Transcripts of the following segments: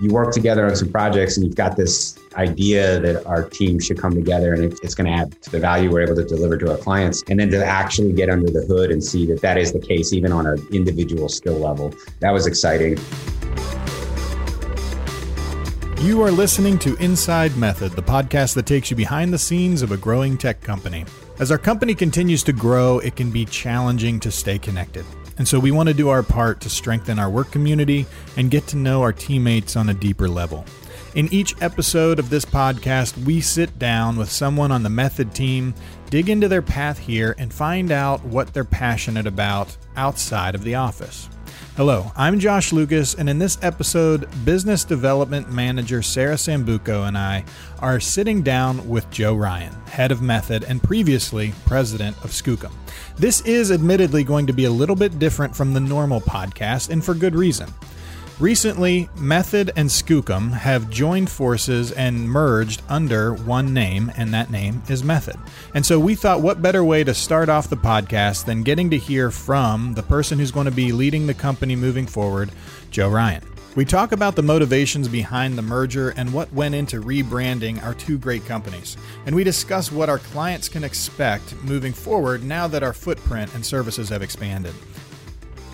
you work together on some projects and you've got this idea that our team should come together and it's going to add to the value we're able to deliver to our clients. And then to actually get under the hood and see that that is the case, even on an individual skill level, that was exciting. You are listening to Inside Method, the podcast that takes you behind the scenes of a growing tech company. As our company continues to grow, it can be challenging to stay connected. And so we want to do our part to strengthen our work community and get to know our teammates on a deeper level. In each episode of this podcast, we sit down with someone on the Method team, dig into their path here, and find out what they're passionate about outside of the office. Hello, I'm Josh Lucas, and in this episode, Business Development Manager Sarah Sambuco and I are sitting down with Joe Ryan, head of Method and previously president of Skookum. This is admittedly going to be a little bit different from the normal podcast, and for good reason. Recently, Method and Skookum have joined forces and merged under one name, and that name is Method. And so we thought, what better way to start off the podcast than getting to hear from the person who's going to be leading the company moving forward, Joe Ryan. We talk about the motivations behind the merger and what went into rebranding our two great companies. And we discuss what our clients can expect moving forward now that our footprint and services have expanded.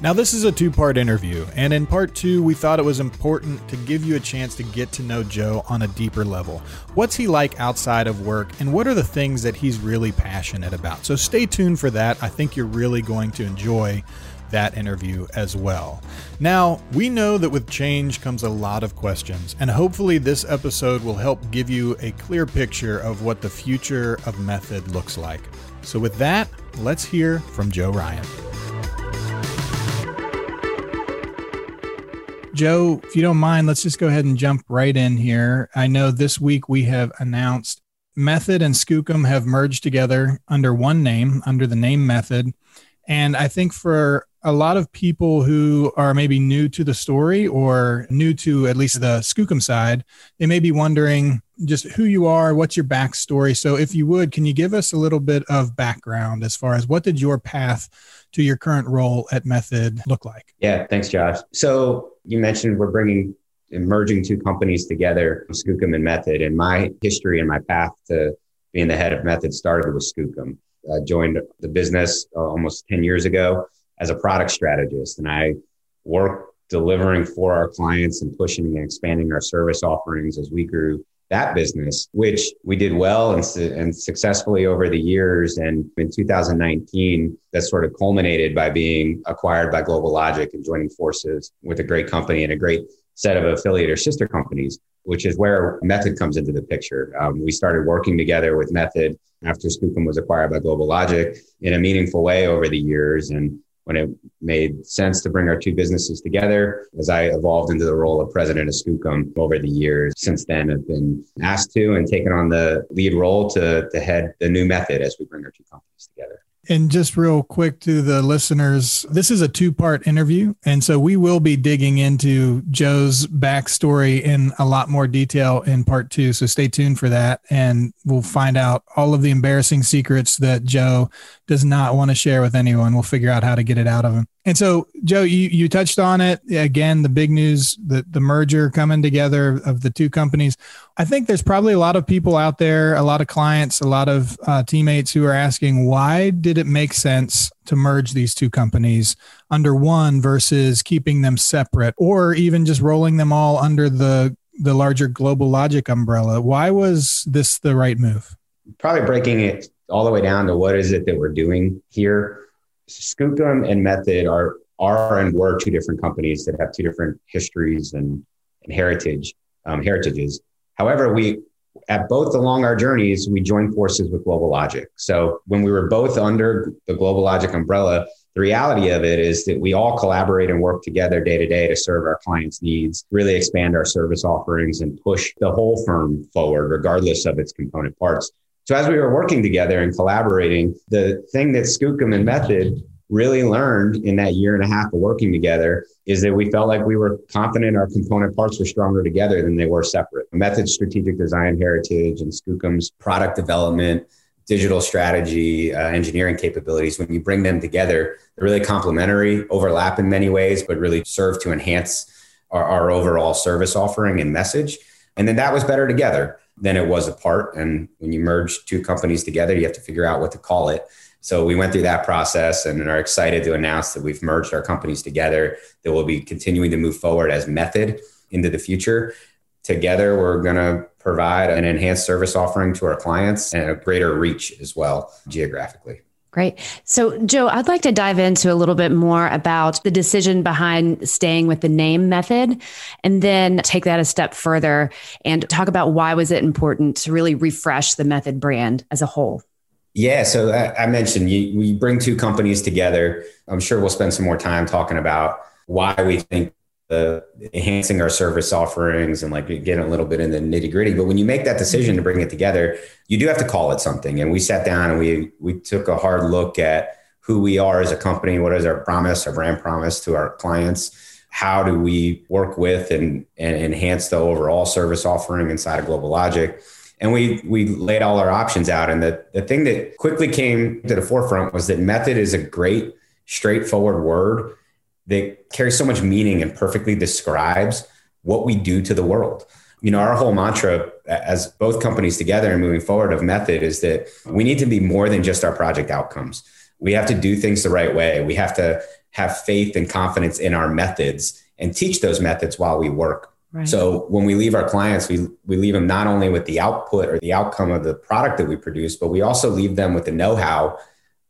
Now, this is a two part interview, and in part two, we thought it was important to give you a chance to get to know Joe on a deeper level. What's he like outside of work, and what are the things that he's really passionate about? So, stay tuned for that. I think you're really going to enjoy that interview as well. Now, we know that with change comes a lot of questions, and hopefully, this episode will help give you a clear picture of what the future of Method looks like. So, with that, let's hear from Joe Ryan. Joe, if you don't mind, let's just go ahead and jump right in here. I know this week we have announced Method and Skookum have merged together under one name, under the name Method. And I think for a lot of people who are maybe new to the story or new to at least the Skookum side, they may be wondering just who you are, what's your backstory. So, if you would, can you give us a little bit of background as far as what did your path to your current role at Method look like? Yeah, thanks, Josh. So, you mentioned we're bringing merging two companies together, Skookum and Method. And my history and my path to being the head of Method started with Skookum. I joined the business uh, almost 10 years ago as a product strategist, and I worked delivering for our clients and pushing and expanding our service offerings as we grew that business, which we did well and, and successfully over the years. And in 2019, that sort of culminated by being acquired by Global Logic and joining forces with a great company and a great set of affiliate or sister companies, which is where Method comes into the picture. Um, we started working together with Method after Skookum was acquired by Global Logic in a meaningful way over the years. And when it made sense to bring our two businesses together. As I evolved into the role of president of Skookum over the years, since then I've been asked to and taken on the lead role to, to head the new method as we bring our two companies together. And just real quick to the listeners, this is a two part interview. And so we will be digging into Joe's backstory in a lot more detail in part two. So stay tuned for that. And we'll find out all of the embarrassing secrets that Joe does not want to share with anyone. We'll figure out how to get it out of him. And so, Joe, you, you touched on it again, the big news, the, the merger coming together of the two companies. I think there's probably a lot of people out there, a lot of clients, a lot of uh, teammates who are asking, why did it make sense to merge these two companies under one versus keeping them separate or even just rolling them all under the, the larger global logic umbrella? Why was this the right move? Probably breaking it all the way down to what is it that we're doing here Skookum and Method are are and were two different companies that have two different histories and, and heritage um, heritages. However, we at both along our journeys we joined forces with Global Logic. So when we were both under the Global Logic umbrella, the reality of it is that we all collaborate and work together day to day to serve our clients' needs, really expand our service offerings, and push the whole firm forward, regardless of its component parts. So as we were working together and collaborating, the thing that Skookum and Method really learned in that year and a half of working together is that we felt like we were confident our component parts were stronger together than they were separate. Method's strategic design heritage and Skookum's product development, digital strategy, uh, engineering capabilities, when you bring them together, they're really complementary, overlap in many ways, but really serve to enhance our, our overall service offering and message. And then that was better together than it was apart. And when you merge two companies together, you have to figure out what to call it. So we went through that process and are excited to announce that we've merged our companies together, that we'll be continuing to move forward as Method into the future. Together, we're going to provide an enhanced service offering to our clients and a greater reach as well geographically. Great. So, Joe, I'd like to dive into a little bit more about the decision behind staying with the name method and then take that a step further and talk about why was it important to really refresh the method brand as a whole. Yeah, so I mentioned you, we bring two companies together. I'm sure we'll spend some more time talking about why we think the enhancing our service offerings and like getting a little bit in the nitty gritty. But when you make that decision to bring it together, you do have to call it something. And we sat down and we we took a hard look at who we are as a company, what is our promise, our brand promise to our clients, how do we work with and, and enhance the overall service offering inside of Global Logic. And we we laid all our options out. And the, the thing that quickly came to the forefront was that method is a great, straightforward word that carries so much meaning and perfectly describes what we do to the world. You know, our whole mantra as both companies together and moving forward of Method is that we need to be more than just our project outcomes. We have to do things the right way. We have to have faith and confidence in our methods and teach those methods while we work. Right. So when we leave our clients, we, we leave them not only with the output or the outcome of the product that we produce, but we also leave them with the know how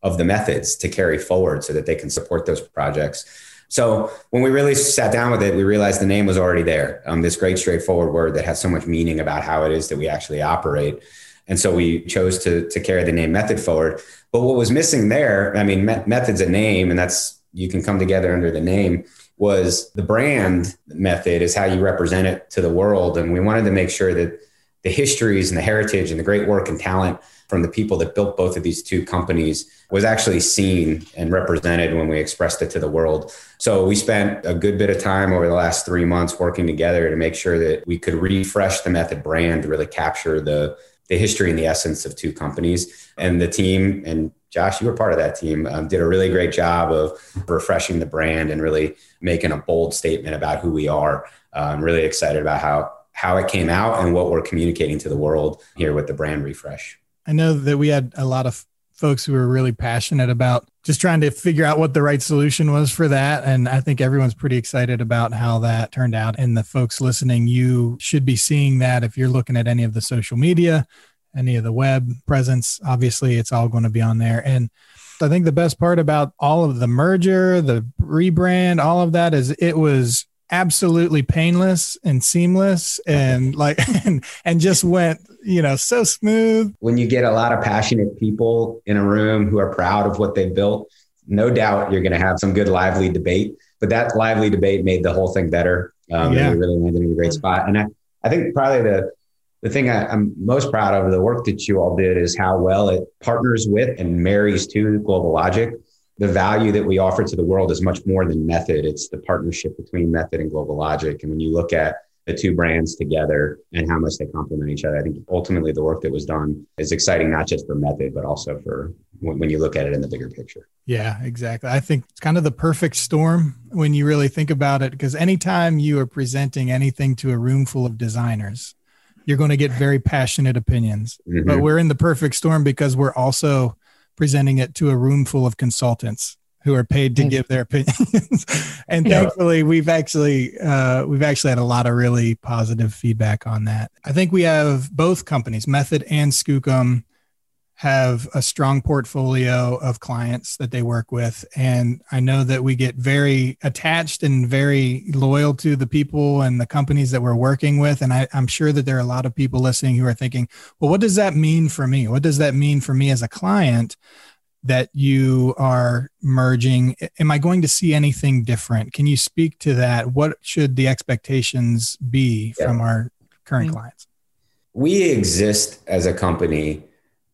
of the methods to carry forward so that they can support those projects. So when we really sat down with it, we realized the name was already there. Um, this great straightforward word that has so much meaning about how it is that we actually operate. And so we chose to, to carry the name method forward. But what was missing there, I mean, method's a name and that's, you can come together under the name was the brand method is how you represent it to the world. And we wanted to make sure that the histories and the heritage and the great work and talent from the people that built both of these two companies was actually seen and represented when we expressed it to the world. So we spent a good bit of time over the last three months working together to make sure that we could refresh the method brand to really capture the the history and the essence of two companies. And the team and Josh, you were part of that team, um, did a really great job of refreshing the brand and really making a bold statement about who we are. Uh, I'm really excited about how how it came out and what we're communicating to the world here with the brand refresh. I know that we had a lot of folks who were really passionate about just trying to figure out what the right solution was for that. And I think everyone's pretty excited about how that turned out. And the folks listening, you should be seeing that if you're looking at any of the social media, any of the web presence. Obviously, it's all going to be on there. And I think the best part about all of the merger, the rebrand, all of that is it was absolutely painless and seamless and like and, and just went you know so smooth. When you get a lot of passionate people in a room who are proud of what they've built no doubt you're going to have some good lively debate but that lively debate made the whole thing better um, yeah. we really landed in a great spot. And i, I think probably the the thing I, am most proud of the work that you all did is how well it partners with and marries to global logic the value that we offer to the world is much more than method. It's the partnership between method and global logic. And when you look at the two brands together and how much they complement each other, I think ultimately the work that was done is exciting, not just for method, but also for when you look at it in the bigger picture. Yeah, exactly. I think it's kind of the perfect storm when you really think about it, because anytime you are presenting anything to a room full of designers, you're going to get very passionate opinions. Mm-hmm. But we're in the perfect storm because we're also presenting it to a room full of consultants who are paid to give their opinions. and thankfully, we've actually uh, we've actually had a lot of really positive feedback on that. I think we have both companies, Method and Skookum, have a strong portfolio of clients that they work with. And I know that we get very attached and very loyal to the people and the companies that we're working with. And I, am sure that there are a lot of people listening who are thinking, well, what does that mean for me? What does that mean for me as a client? That you are merging? Am I going to see anything different? Can you speak to that? What should the expectations be yeah. from our current mm-hmm. clients? We exist as a company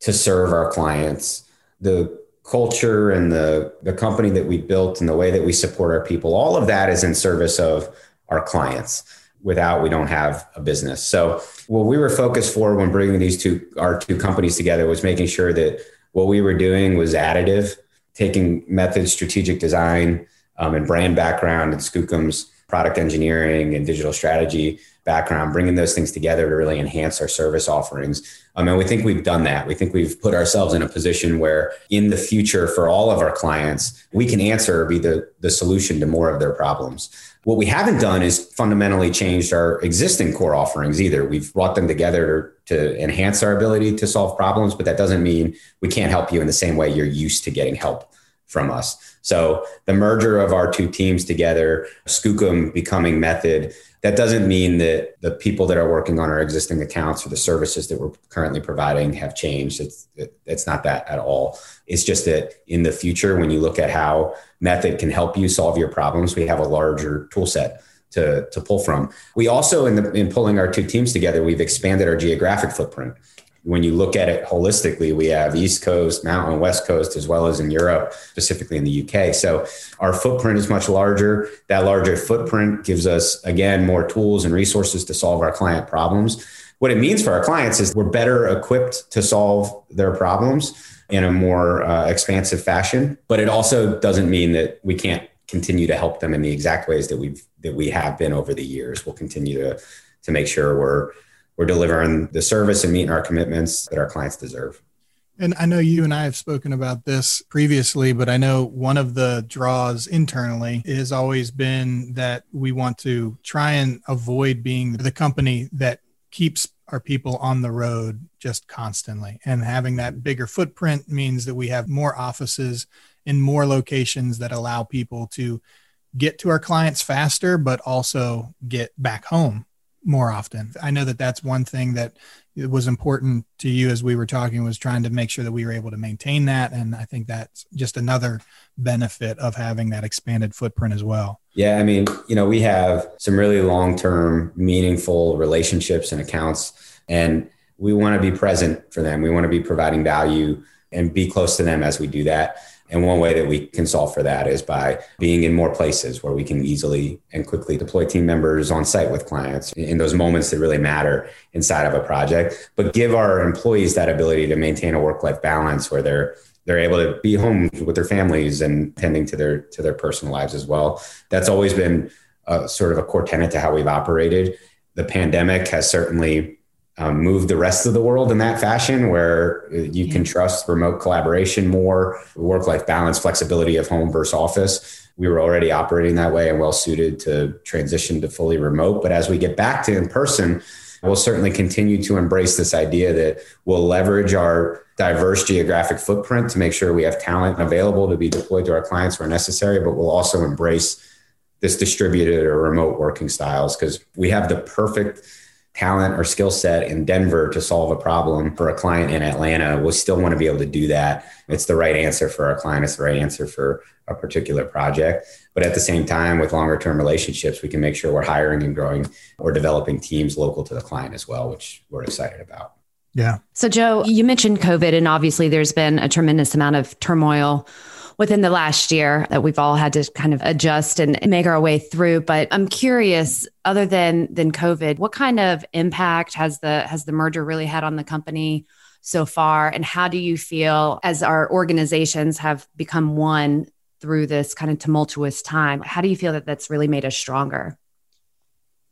to serve our clients. The culture and the, the company that we built and the way that we support our people, all of that is in service of our clients. Without, we don't have a business. So, what we were focused for when bringing these two, our two companies together was making sure that what we were doing was additive, taking methods, strategic design, um, and brand background and Skookum's product engineering and digital strategy background, bringing those things together to really enhance our service offerings. Um, and we think we've done that. We think we've put ourselves in a position where in the future, for all of our clients, we can answer or be the, the solution to more of their problems. What we haven't done is fundamentally changed our existing core offerings either. We've brought them together to enhance our ability to solve problems, but that doesn't mean we can't help you in the same way you're used to getting help from us. So the merger of our two teams together, Skookum becoming Method, that doesn't mean that the people that are working on our existing accounts or the services that we're currently providing have changed. It's it, it's not that at all. It's just that in the future, when you look at how Method can help you solve your problems, we have a larger tool set to, to pull from. We also, in, the, in pulling our two teams together, we've expanded our geographic footprint when you look at it holistically, we have East Coast, Mountain, West Coast, as well as in Europe, specifically in the UK. So our footprint is much larger. That larger footprint gives us, again, more tools and resources to solve our client problems. What it means for our clients is we're better equipped to solve their problems in a more uh, expansive fashion. But it also doesn't mean that we can't continue to help them in the exact ways that we've that we have been over the years. We'll continue to to make sure we're we're delivering the service and meeting our commitments that our clients deserve. And I know you and I have spoken about this previously, but I know one of the draws internally has always been that we want to try and avoid being the company that keeps our people on the road just constantly. And having that bigger footprint means that we have more offices in more locations that allow people to get to our clients faster, but also get back home more often. I know that that's one thing that was important to you as we were talking was trying to make sure that we were able to maintain that and I think that's just another benefit of having that expanded footprint as well. Yeah, I mean, you know, we have some really long-term meaningful relationships and accounts and we want to be present for them. We want to be providing value and be close to them as we do that. And one way that we can solve for that is by being in more places where we can easily and quickly deploy team members on site with clients in those moments that really matter inside of a project, but give our employees that ability to maintain a work-life balance where they're they're able to be home with their families and tending to their to their personal lives as well. That's always been a, sort of a core tenet to how we've operated. The pandemic has certainly um, move the rest of the world in that fashion where you can trust remote collaboration more, work life balance, flexibility of home versus office. We were already operating that way and well suited to transition to fully remote. But as we get back to in person, we'll certainly continue to embrace this idea that we'll leverage our diverse geographic footprint to make sure we have talent available to be deployed to our clients where necessary, but we'll also embrace this distributed or remote working styles because we have the perfect talent or skill set in Denver to solve a problem for a client in Atlanta, we'll still want to be able to do that. It's the right answer for our client. It's the right answer for a particular project. But at the same time, with longer term relationships, we can make sure we're hiring and growing or developing teams local to the client as well, which we're excited about. Yeah. So, Joe, you mentioned COVID, and obviously there's been a tremendous amount of turmoil within the last year that we've all had to kind of adjust and make our way through. But I'm curious, other than than COVID, what kind of impact has the has the merger really had on the company so far? And how do you feel as our organizations have become one through this kind of tumultuous time? How do you feel that that's really made us stronger?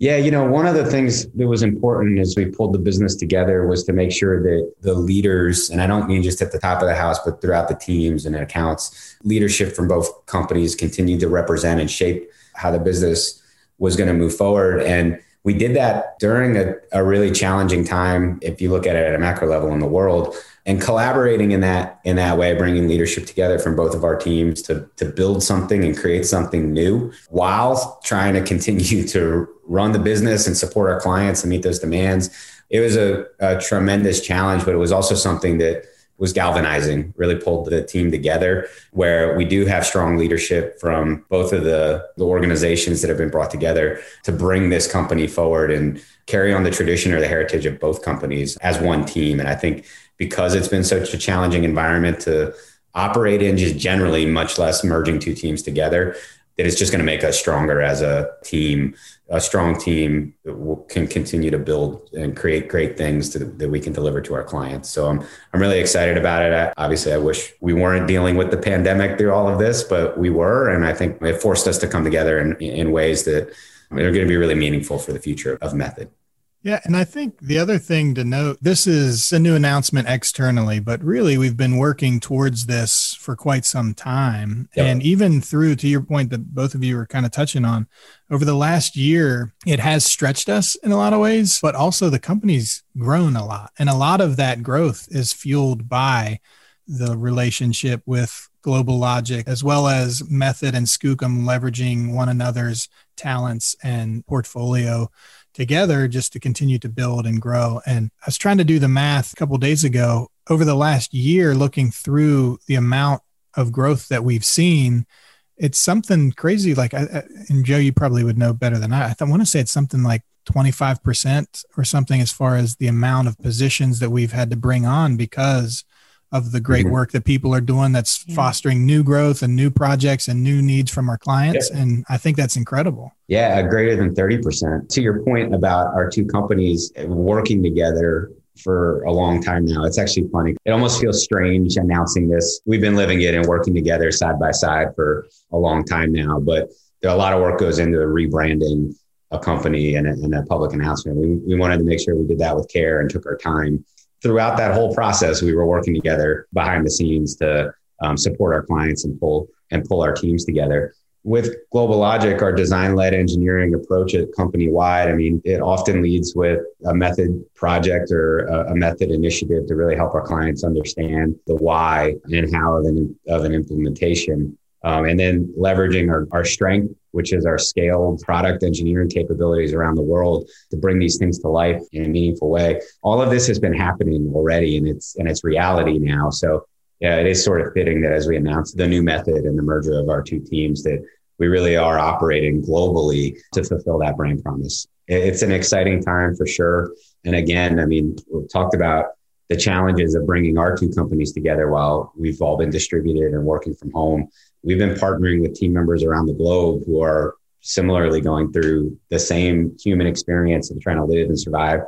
Yeah, you know, one of the things that was important as we pulled the business together was to make sure that the leaders, and I don't mean just at the top of the house, but throughout the teams and accounts, leadership from both companies continued to represent and shape how the business was going to move forward. And we did that during a, a really challenging time, if you look at it at a macro level in the world and collaborating in that in that way bringing leadership together from both of our teams to to build something and create something new while trying to continue to run the business and support our clients and meet those demands it was a, a tremendous challenge but it was also something that was galvanizing really pulled the team together where we do have strong leadership from both of the, the organizations that have been brought together to bring this company forward and carry on the tradition or the heritage of both companies as one team and i think because it's been such a challenging environment to operate in, just generally, much less merging two teams together. that it's just going to make us stronger as a team. A strong team will, can continue to build and create great things to, that we can deliver to our clients. So I'm I'm really excited about it. I, obviously, I wish we weren't dealing with the pandemic through all of this, but we were, and I think it forced us to come together in, in ways that are going to be really meaningful for the future of Method. Yeah. And I think the other thing to note this is a new announcement externally, but really we've been working towards this for quite some time. Yep. And even through to your point that both of you were kind of touching on over the last year, it has stretched us in a lot of ways, but also the company's grown a lot. And a lot of that growth is fueled by the relationship with Global Logic, as well as Method and Skookum leveraging one another's talents and portfolio together just to continue to build and grow. And I was trying to do the math a couple days ago over the last year, looking through the amount of growth that we've seen. It's something crazy. Like, and Joe, you probably would know better than I. I want to say it's something like 25% or something as far as the amount of positions that we've had to bring on because of the great mm-hmm. work that people are doing that's yeah. fostering new growth and new projects and new needs from our clients. Yeah. And I think that's incredible. Yeah, greater than 30%. To your point about our two companies working together for a long time now. It's actually funny. It almost feels strange announcing this. We've been living it and working together side by side for a long time now, but a lot of work goes into rebranding a company and a, and a public announcement. We, we wanted to make sure we did that with care and took our time throughout that whole process, we were working together behind the scenes to um, support our clients and pull and pull our teams together. With Global Logic, our design-led engineering approach at company-wide, I mean, it often leads with a method project or a, a method initiative to really help our clients understand the why and how of an, of an implementation. Um, and then leveraging our, our strength which is our scaled product engineering capabilities around the world to bring these things to life in a meaningful way. All of this has been happening already and it's and it's reality now. So yeah, it is sort of fitting that as we announce the new method and the merger of our two teams that we really are operating globally to fulfill that brand promise. It's an exciting time for sure. And again, I mean, we've talked about the challenges of bringing our two companies together while we've all been distributed and working from home we've been partnering with team members around the globe who are similarly going through the same human experience of trying to live and survive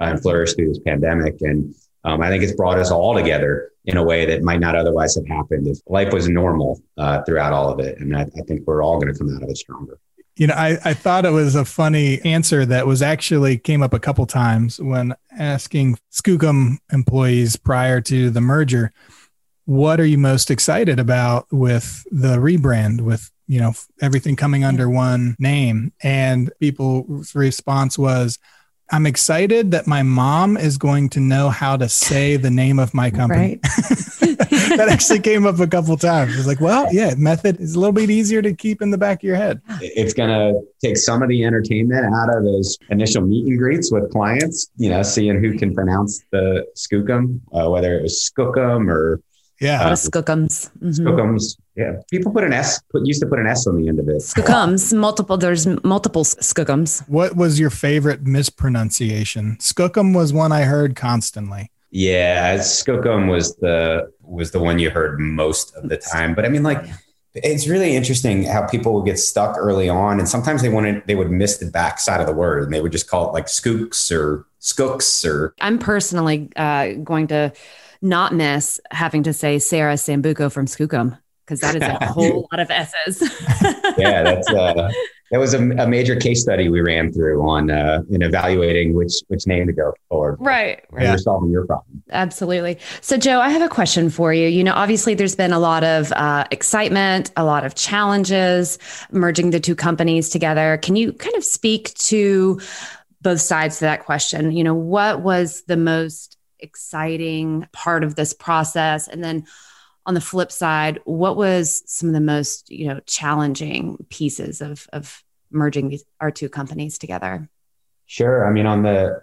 uh, and flourish through this pandemic. And um, I think it's brought us all together in a way that might not otherwise have happened if life was normal uh, throughout all of it. And I, I think we're all going to come out of it stronger. You know, I, I thought it was a funny answer that was actually came up a couple times when asking Skookum employees prior to the merger what are you most excited about with the rebrand with you know everything coming under one name? And people's response was i'm excited that my mom is going to know how to say the name of my company. Right. that actually came up a couple times. It's like well yeah method is a little bit easier to keep in the back of your head. It's going to take some of the entertainment out of those initial meet and greets with clients you know seeing who can pronounce the skookum uh, whether it was skookum or yeah. Uh, skookums. Mm-hmm. Skookums. Yeah. People put an S, put, used to put an S on the end of it. Skookums. Multiple, there's multiple skookums. What was your favorite mispronunciation? Skookum was one I heard constantly. Yeah. Skookum was the, was the one you heard most of the time. But I mean, like, it's really interesting how people would get stuck early on and sometimes they wanted they would miss the back side of the word and they would just call it like skooks or skooks or i'm personally uh, going to not miss having to say Sarah Sambuco from Skookum because that is a whole lot of S's. yeah, that's uh, that was a, a, major case study we ran through on uh, in evaluating which which name to go forward. Right, right. You're solving your problem. Absolutely. So, Joe, I have a question for you. You know, obviously, there's been a lot of uh, excitement, a lot of challenges merging the two companies together. Can you kind of speak to both sides to that question? You know, what was the most exciting part of this process? And then on the flip side, what was some of the most, you know, challenging pieces of of merging these our two companies together? Sure. I mean, on the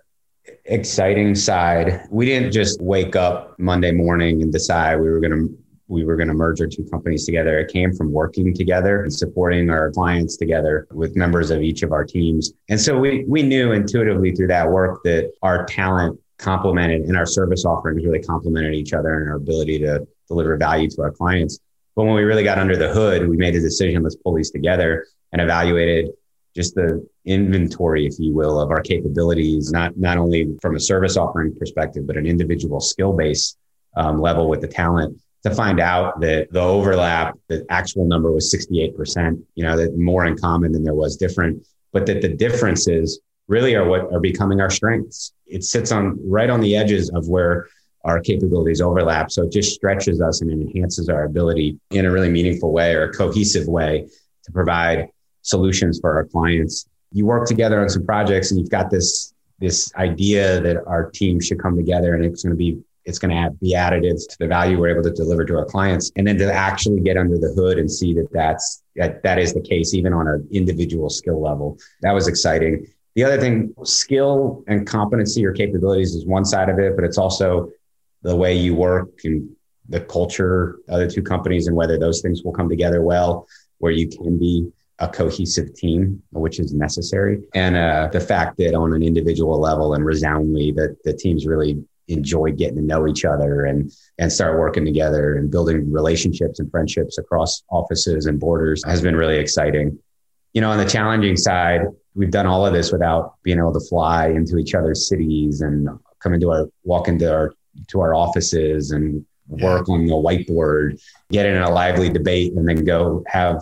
exciting side, we didn't just wake up Monday morning and decide we were going to we were going to merge our two companies together. It came from working together and supporting our clients together with members of each of our teams. And so we we knew intuitively through that work that our talent complemented and our service offerings really complemented each other and our ability to deliver value to our clients. But when we really got under the hood, we made a decision, let's pull these together and evaluated just the inventory, if you will, of our capabilities, not, not only from a service offering perspective, but an individual skill base um, level with the talent to find out that the overlap, the actual number was 68%, you know, that more in common than there was different, but that the differences really are what are becoming our strengths. It sits on right on the edges of where our capabilities overlap. So it just stretches us and enhances our ability in a really meaningful way or a cohesive way to provide solutions for our clients. You work together on some projects and you've got this this idea that our team should come together and it's going to be it's going to be additive to the value we're able to deliver to our clients and then to actually get under the hood and see that that's that, that is the case even on an individual skill level that was exciting the other thing skill and competency or capabilities is one side of it but it's also the way you work and the culture of the two companies and whether those things will come together well where you can be a cohesive team, which is necessary. And uh, the fact that on an individual level and resoundingly that the teams really enjoy getting to know each other and and start working together and building relationships and friendships across offices and borders has been really exciting. You know, on the challenging side, we've done all of this without being able to fly into each other's cities and come into our walk into our to our offices and work on the whiteboard, get in a lively debate, and then go have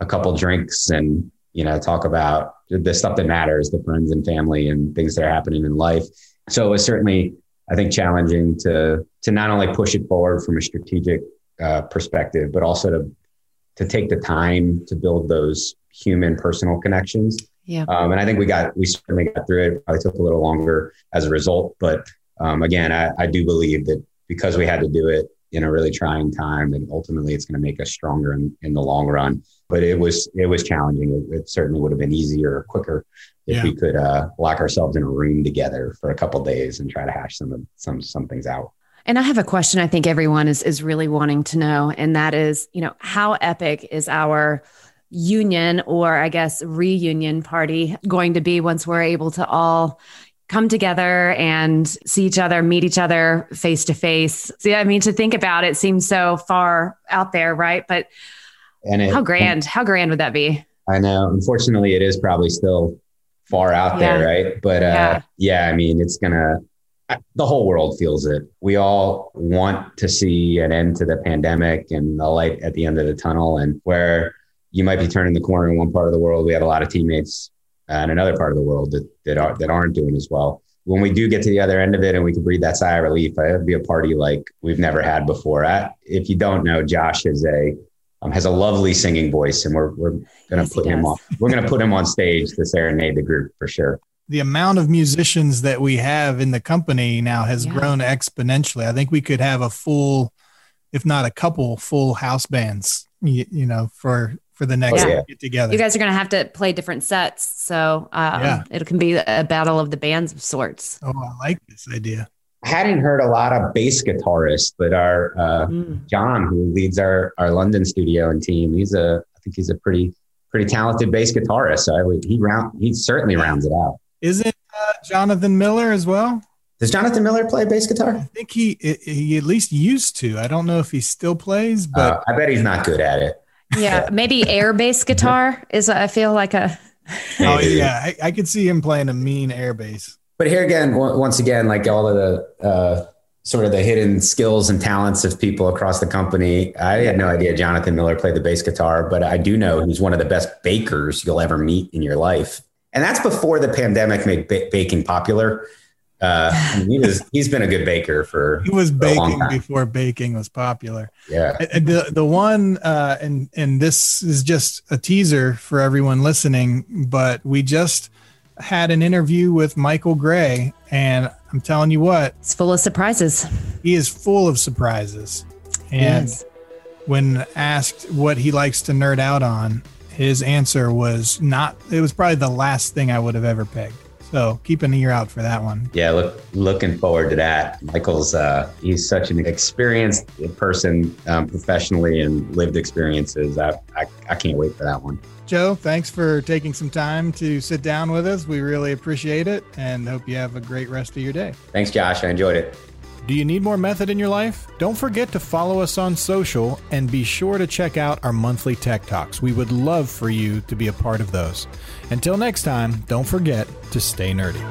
a couple drinks and you know talk about the stuff that matters, the friends and family and things that are happening in life. So it was certainly, I think, challenging to to not only push it forward from a strategic uh, perspective, but also to to take the time to build those human personal connections. Yeah. Um, and I think we got we certainly got through it. Probably took a little longer as a result, but um, again, I, I do believe that because we had to do it in a really trying time, and ultimately it's going to make us stronger in, in the long run. But it was it was challenging. It, it certainly would have been easier or quicker if yeah. we could uh, lock ourselves in a room together for a couple days and try to hash some of some some things out. And I have a question I think everyone is is really wanting to know, and that is, you know, how epic is our union or I guess reunion party going to be once we're able to all come together and see each other, meet each other face to face. See, I mean, to think about it seems so far out there, right? But and it, how grand, how grand would that be? I know. Unfortunately, it is probably still far out yeah. there, right? But uh, yeah. yeah, I mean, it's gonna. The whole world feels it. We all want to see an end to the pandemic and the light at the end of the tunnel. And where you might be turning the corner in one part of the world, we have a lot of teammates in another part of the world that that, are, that aren't doing as well. When we do get to the other end of it and we can breathe that sigh of relief, it'll be a party like we've never had before. I, if you don't know, Josh is a um, has a lovely singing voice, and we're we're gonna yes, put him on. We're gonna put him on stage to serenade the group for sure. The amount of musicians that we have in the company now has yeah. grown exponentially. I think we could have a full, if not a couple, full house bands. You, you know, for for the next oh, yeah. get together. You guys are going to have to play different sets, so um, yeah. it can be a battle of the bands of sorts. Oh, I like this idea. I hadn't heard a lot of bass guitarists, but our uh, mm. John, who leads our our London studio and team, he's a I think he's a pretty pretty talented bass guitarist. So I would, he round he certainly rounds it out. Isn't uh, Jonathan Miller as well? Does Jonathan Miller play bass guitar? I think he he at least used to. I don't know if he still plays, but uh, I bet he's not good at it. Yeah, maybe air bass guitar is I feel like a. oh yeah, I, I could see him playing a mean air bass. But here again, once again, like all of the uh, sort of the hidden skills and talents of people across the company. I had no idea Jonathan Miller played the bass guitar, but I do know he's one of the best bakers you'll ever meet in your life. And that's before the pandemic made ba- baking popular. Uh, he was, he's been a good baker for. He was baking before baking was popular. Yeah. And the the one, uh, and and this is just a teaser for everyone listening, but we just had an interview with Michael Gray, and I'm telling you what, it's full of surprises. He is full of surprises, and yes. when asked what he likes to nerd out on, his answer was not. It was probably the last thing I would have ever pegged. So keep an ear out for that one. Yeah, look, looking forward to that. Michael's uh, he's such an experienced person um, professionally and lived experiences. I, I I can't wait for that one. Joe, thanks for taking some time to sit down with us. We really appreciate it and hope you have a great rest of your day. Thanks, Josh. I enjoyed it. Do you need more method in your life? Don't forget to follow us on social and be sure to check out our monthly Tech Talks. We would love for you to be a part of those. Until next time, don't forget to stay nerdy.